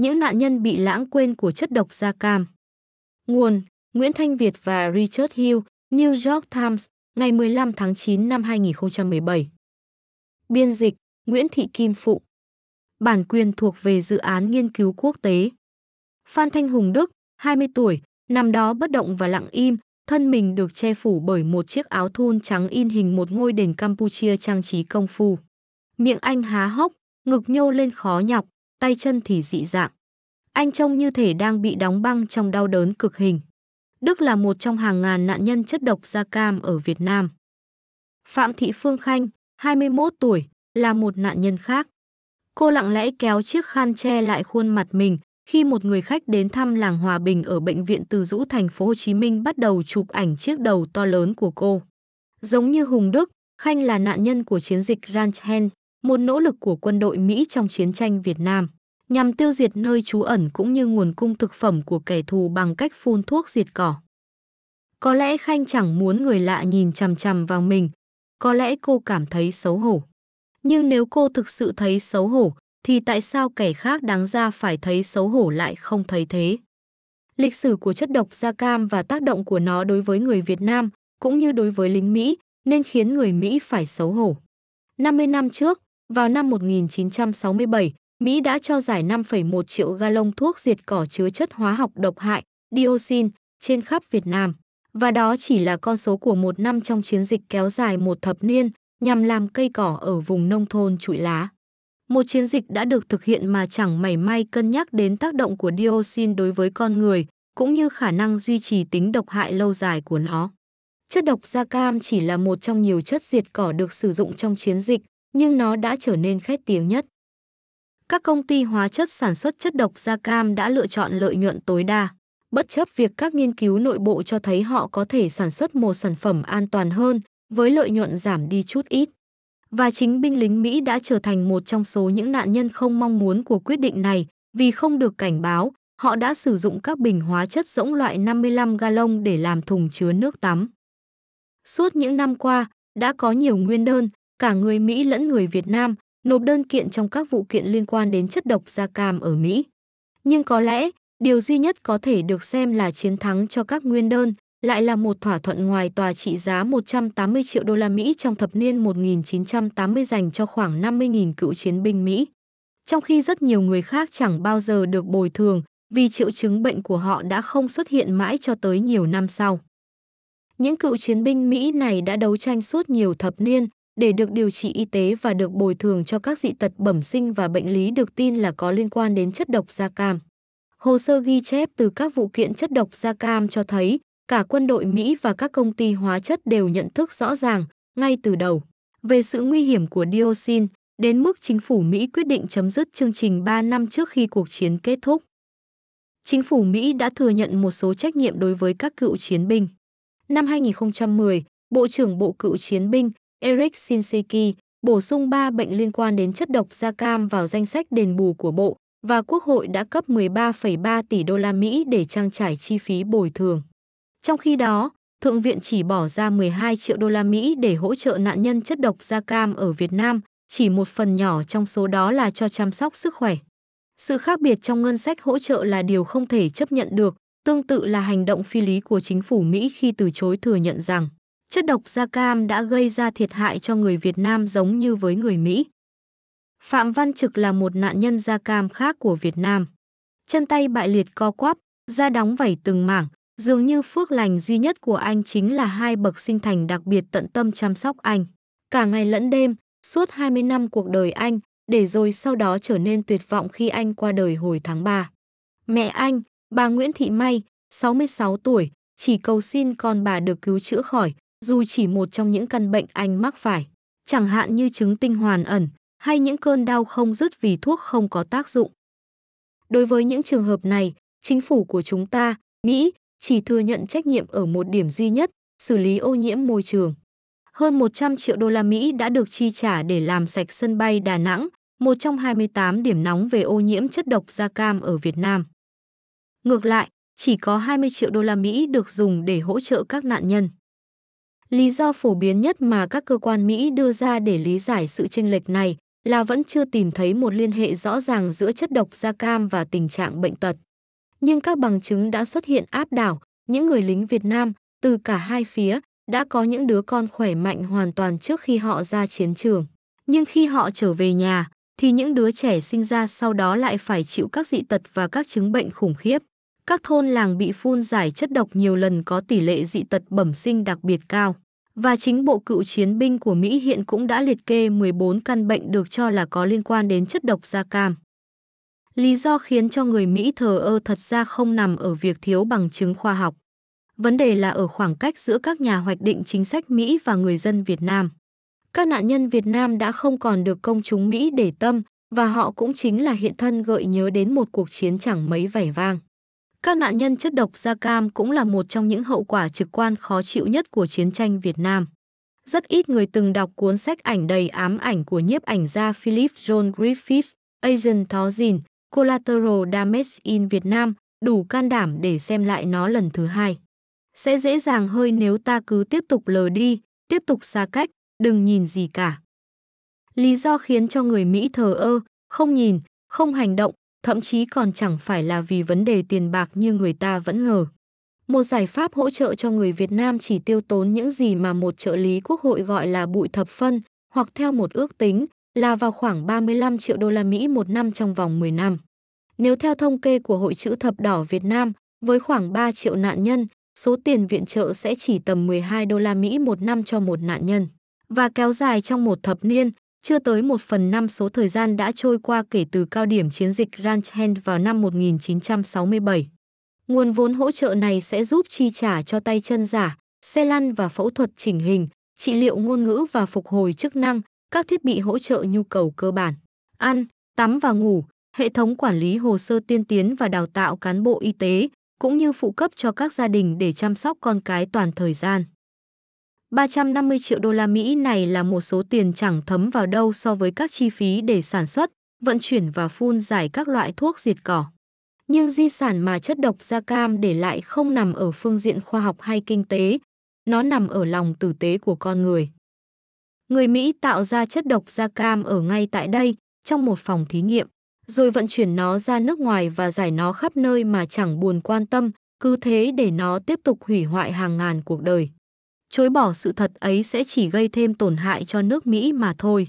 những nạn nhân bị lãng quên của chất độc da cam. Nguồn Nguyễn Thanh Việt và Richard Hill, New York Times, ngày 15 tháng 9 năm 2017. Biên dịch Nguyễn Thị Kim Phụ. Bản quyền thuộc về dự án nghiên cứu quốc tế. Phan Thanh Hùng Đức, 20 tuổi, nằm đó bất động và lặng im, thân mình được che phủ bởi một chiếc áo thun trắng in hình một ngôi đền Campuchia trang trí công phu. Miệng anh há hốc, ngực nhô lên khó nhọc, tay chân thì dị dạng. Anh trông như thể đang bị đóng băng trong đau đớn cực hình. Đức là một trong hàng ngàn nạn nhân chất độc da cam ở Việt Nam. Phạm Thị Phương Khanh, 21 tuổi, là một nạn nhân khác. Cô lặng lẽ kéo chiếc khăn che lại khuôn mặt mình khi một người khách đến thăm làng Hòa Bình ở bệnh viện Từ Dũ thành phố Hồ Chí Minh bắt đầu chụp ảnh chiếc đầu to lớn của cô. Giống như Hùng Đức, Khanh là nạn nhân của chiến dịch Ranch Hand, một nỗ lực của quân đội Mỹ trong chiến tranh Việt Nam, nhằm tiêu diệt nơi trú ẩn cũng như nguồn cung thực phẩm của kẻ thù bằng cách phun thuốc diệt cỏ. Có lẽ Khanh chẳng muốn người lạ nhìn chằm chằm vào mình, có lẽ cô cảm thấy xấu hổ. Nhưng nếu cô thực sự thấy xấu hổ, thì tại sao kẻ khác đáng ra phải thấy xấu hổ lại không thấy thế? Lịch sử của chất độc da cam và tác động của nó đối với người Việt Nam cũng như đối với lính Mỹ nên khiến người Mỹ phải xấu hổ. 50 năm trước, vào năm 1967, Mỹ đã cho giải 5,1 triệu gallon thuốc diệt cỏ chứa chất hóa học độc hại, dioxin, trên khắp Việt Nam. Và đó chỉ là con số của một năm trong chiến dịch kéo dài một thập niên nhằm làm cây cỏ ở vùng nông thôn trụi lá. Một chiến dịch đã được thực hiện mà chẳng mảy may cân nhắc đến tác động của dioxin đối với con người, cũng như khả năng duy trì tính độc hại lâu dài của nó. Chất độc da cam chỉ là một trong nhiều chất diệt cỏ được sử dụng trong chiến dịch, nhưng nó đã trở nên khét tiếng nhất. Các công ty hóa chất sản xuất chất độc da cam đã lựa chọn lợi nhuận tối đa, bất chấp việc các nghiên cứu nội bộ cho thấy họ có thể sản xuất một sản phẩm an toàn hơn với lợi nhuận giảm đi chút ít. Và chính binh lính Mỹ đã trở thành một trong số những nạn nhân không mong muốn của quyết định này vì không được cảnh báo, họ đã sử dụng các bình hóa chất rỗng loại 55 gallon để làm thùng chứa nước tắm. Suốt những năm qua, đã có nhiều nguyên đơn, cả người Mỹ lẫn người Việt Nam, nộp đơn kiện trong các vụ kiện liên quan đến chất độc da cam ở Mỹ. Nhưng có lẽ, điều duy nhất có thể được xem là chiến thắng cho các nguyên đơn lại là một thỏa thuận ngoài tòa trị giá 180 triệu đô la Mỹ trong thập niên 1980 dành cho khoảng 50.000 cựu chiến binh Mỹ. Trong khi rất nhiều người khác chẳng bao giờ được bồi thường vì triệu chứng bệnh của họ đã không xuất hiện mãi cho tới nhiều năm sau. Những cựu chiến binh Mỹ này đã đấu tranh suốt nhiều thập niên để được điều trị y tế và được bồi thường cho các dị tật bẩm sinh và bệnh lý được tin là có liên quan đến chất độc da cam. Hồ sơ ghi chép từ các vụ kiện chất độc da cam cho thấy cả quân đội Mỹ và các công ty hóa chất đều nhận thức rõ ràng ngay từ đầu về sự nguy hiểm của dioxin, đến mức chính phủ Mỹ quyết định chấm dứt chương trình 3 năm trước khi cuộc chiến kết thúc. Chính phủ Mỹ đã thừa nhận một số trách nhiệm đối với các cựu chiến binh. Năm 2010, Bộ trưởng Bộ Cựu Chiến binh Eric Shinseki bổ sung 3 bệnh liên quan đến chất độc da cam vào danh sách đền bù của Bộ và Quốc hội đã cấp 13,3 tỷ đô la Mỹ để trang trải chi phí bồi thường. Trong khi đó, Thượng viện chỉ bỏ ra 12 triệu đô la Mỹ để hỗ trợ nạn nhân chất độc da cam ở Việt Nam, chỉ một phần nhỏ trong số đó là cho chăm sóc sức khỏe. Sự khác biệt trong ngân sách hỗ trợ là điều không thể chấp nhận được, tương tự là hành động phi lý của chính phủ Mỹ khi từ chối thừa nhận rằng chất độc da cam đã gây ra thiệt hại cho người Việt Nam giống như với người Mỹ. Phạm Văn Trực là một nạn nhân da cam khác của Việt Nam. Chân tay bại liệt co quắp, da đóng vảy từng mảng, Dường như phước lành duy nhất của anh chính là hai bậc sinh thành đặc biệt tận tâm chăm sóc anh. Cả ngày lẫn đêm, suốt 20 năm cuộc đời anh, để rồi sau đó trở nên tuyệt vọng khi anh qua đời hồi tháng 3. Mẹ anh, bà Nguyễn Thị May, 66 tuổi, chỉ cầu xin con bà được cứu chữa khỏi, dù chỉ một trong những căn bệnh anh mắc phải, chẳng hạn như chứng tinh hoàn ẩn hay những cơn đau không dứt vì thuốc không có tác dụng. Đối với những trường hợp này, chính phủ của chúng ta, Mỹ, chỉ thừa nhận trách nhiệm ở một điểm duy nhất, xử lý ô nhiễm môi trường. Hơn 100 triệu đô la Mỹ đã được chi trả để làm sạch sân bay Đà Nẵng, một trong 28 điểm nóng về ô nhiễm chất độc da cam ở Việt Nam. Ngược lại, chỉ có 20 triệu đô la Mỹ được dùng để hỗ trợ các nạn nhân. Lý do phổ biến nhất mà các cơ quan Mỹ đưa ra để lý giải sự chênh lệch này là vẫn chưa tìm thấy một liên hệ rõ ràng giữa chất độc da cam và tình trạng bệnh tật. Nhưng các bằng chứng đã xuất hiện áp đảo, những người lính Việt Nam từ cả hai phía đã có những đứa con khỏe mạnh hoàn toàn trước khi họ ra chiến trường. Nhưng khi họ trở về nhà, thì những đứa trẻ sinh ra sau đó lại phải chịu các dị tật và các chứng bệnh khủng khiếp. Các thôn làng bị phun giải chất độc nhiều lần có tỷ lệ dị tật bẩm sinh đặc biệt cao. Và chính Bộ Cựu Chiến binh của Mỹ hiện cũng đã liệt kê 14 căn bệnh được cho là có liên quan đến chất độc da cam. Lý do khiến cho người Mỹ thờ ơ thật ra không nằm ở việc thiếu bằng chứng khoa học. Vấn đề là ở khoảng cách giữa các nhà hoạch định chính sách Mỹ và người dân Việt Nam. Các nạn nhân Việt Nam đã không còn được công chúng Mỹ để tâm, và họ cũng chính là hiện thân gợi nhớ đến một cuộc chiến chẳng mấy vẻ vang. Các nạn nhân chất độc da cam cũng là một trong những hậu quả trực quan khó chịu nhất của chiến tranh Việt Nam. Rất ít người từng đọc cuốn sách ảnh đầy ám ảnh của nhiếp ảnh gia Philip John Griffiths, Asian Thousand, Collateral Damage in Việt Nam, đủ can đảm để xem lại nó lần thứ hai. Sẽ dễ dàng hơi nếu ta cứ tiếp tục lờ đi, tiếp tục xa cách, đừng nhìn gì cả. Lý do khiến cho người Mỹ thờ ơ, không nhìn, không hành động, thậm chí còn chẳng phải là vì vấn đề tiền bạc như người ta vẫn ngờ. Một giải pháp hỗ trợ cho người Việt Nam chỉ tiêu tốn những gì mà một trợ lý quốc hội gọi là bụi thập phân, hoặc theo một ước tính là vào khoảng 35 triệu đô la Mỹ một năm trong vòng 10 năm. Nếu theo thông kê của Hội chữ thập đỏ Việt Nam, với khoảng 3 triệu nạn nhân, số tiền viện trợ sẽ chỉ tầm 12 đô la Mỹ một năm cho một nạn nhân và kéo dài trong một thập niên, chưa tới một phần năm số thời gian đã trôi qua kể từ cao điểm chiến dịch Ranch Hand vào năm 1967. Nguồn vốn hỗ trợ này sẽ giúp chi trả cho tay chân giả, xe lăn và phẫu thuật chỉnh hình, trị liệu ngôn ngữ và phục hồi chức năng, các thiết bị hỗ trợ nhu cầu cơ bản, ăn, tắm và ngủ, hệ thống quản lý hồ sơ tiên tiến và đào tạo cán bộ y tế, cũng như phụ cấp cho các gia đình để chăm sóc con cái toàn thời gian. 350 triệu đô la Mỹ này là một số tiền chẳng thấm vào đâu so với các chi phí để sản xuất, vận chuyển và phun giải các loại thuốc diệt cỏ. Nhưng di sản mà chất độc da cam để lại không nằm ở phương diện khoa học hay kinh tế, nó nằm ở lòng tử tế của con người. Người Mỹ tạo ra chất độc da cam ở ngay tại đây, trong một phòng thí nghiệm, rồi vận chuyển nó ra nước ngoài và giải nó khắp nơi mà chẳng buồn quan tâm, cứ thế để nó tiếp tục hủy hoại hàng ngàn cuộc đời chối bỏ sự thật ấy sẽ chỉ gây thêm tổn hại cho nước Mỹ mà thôi.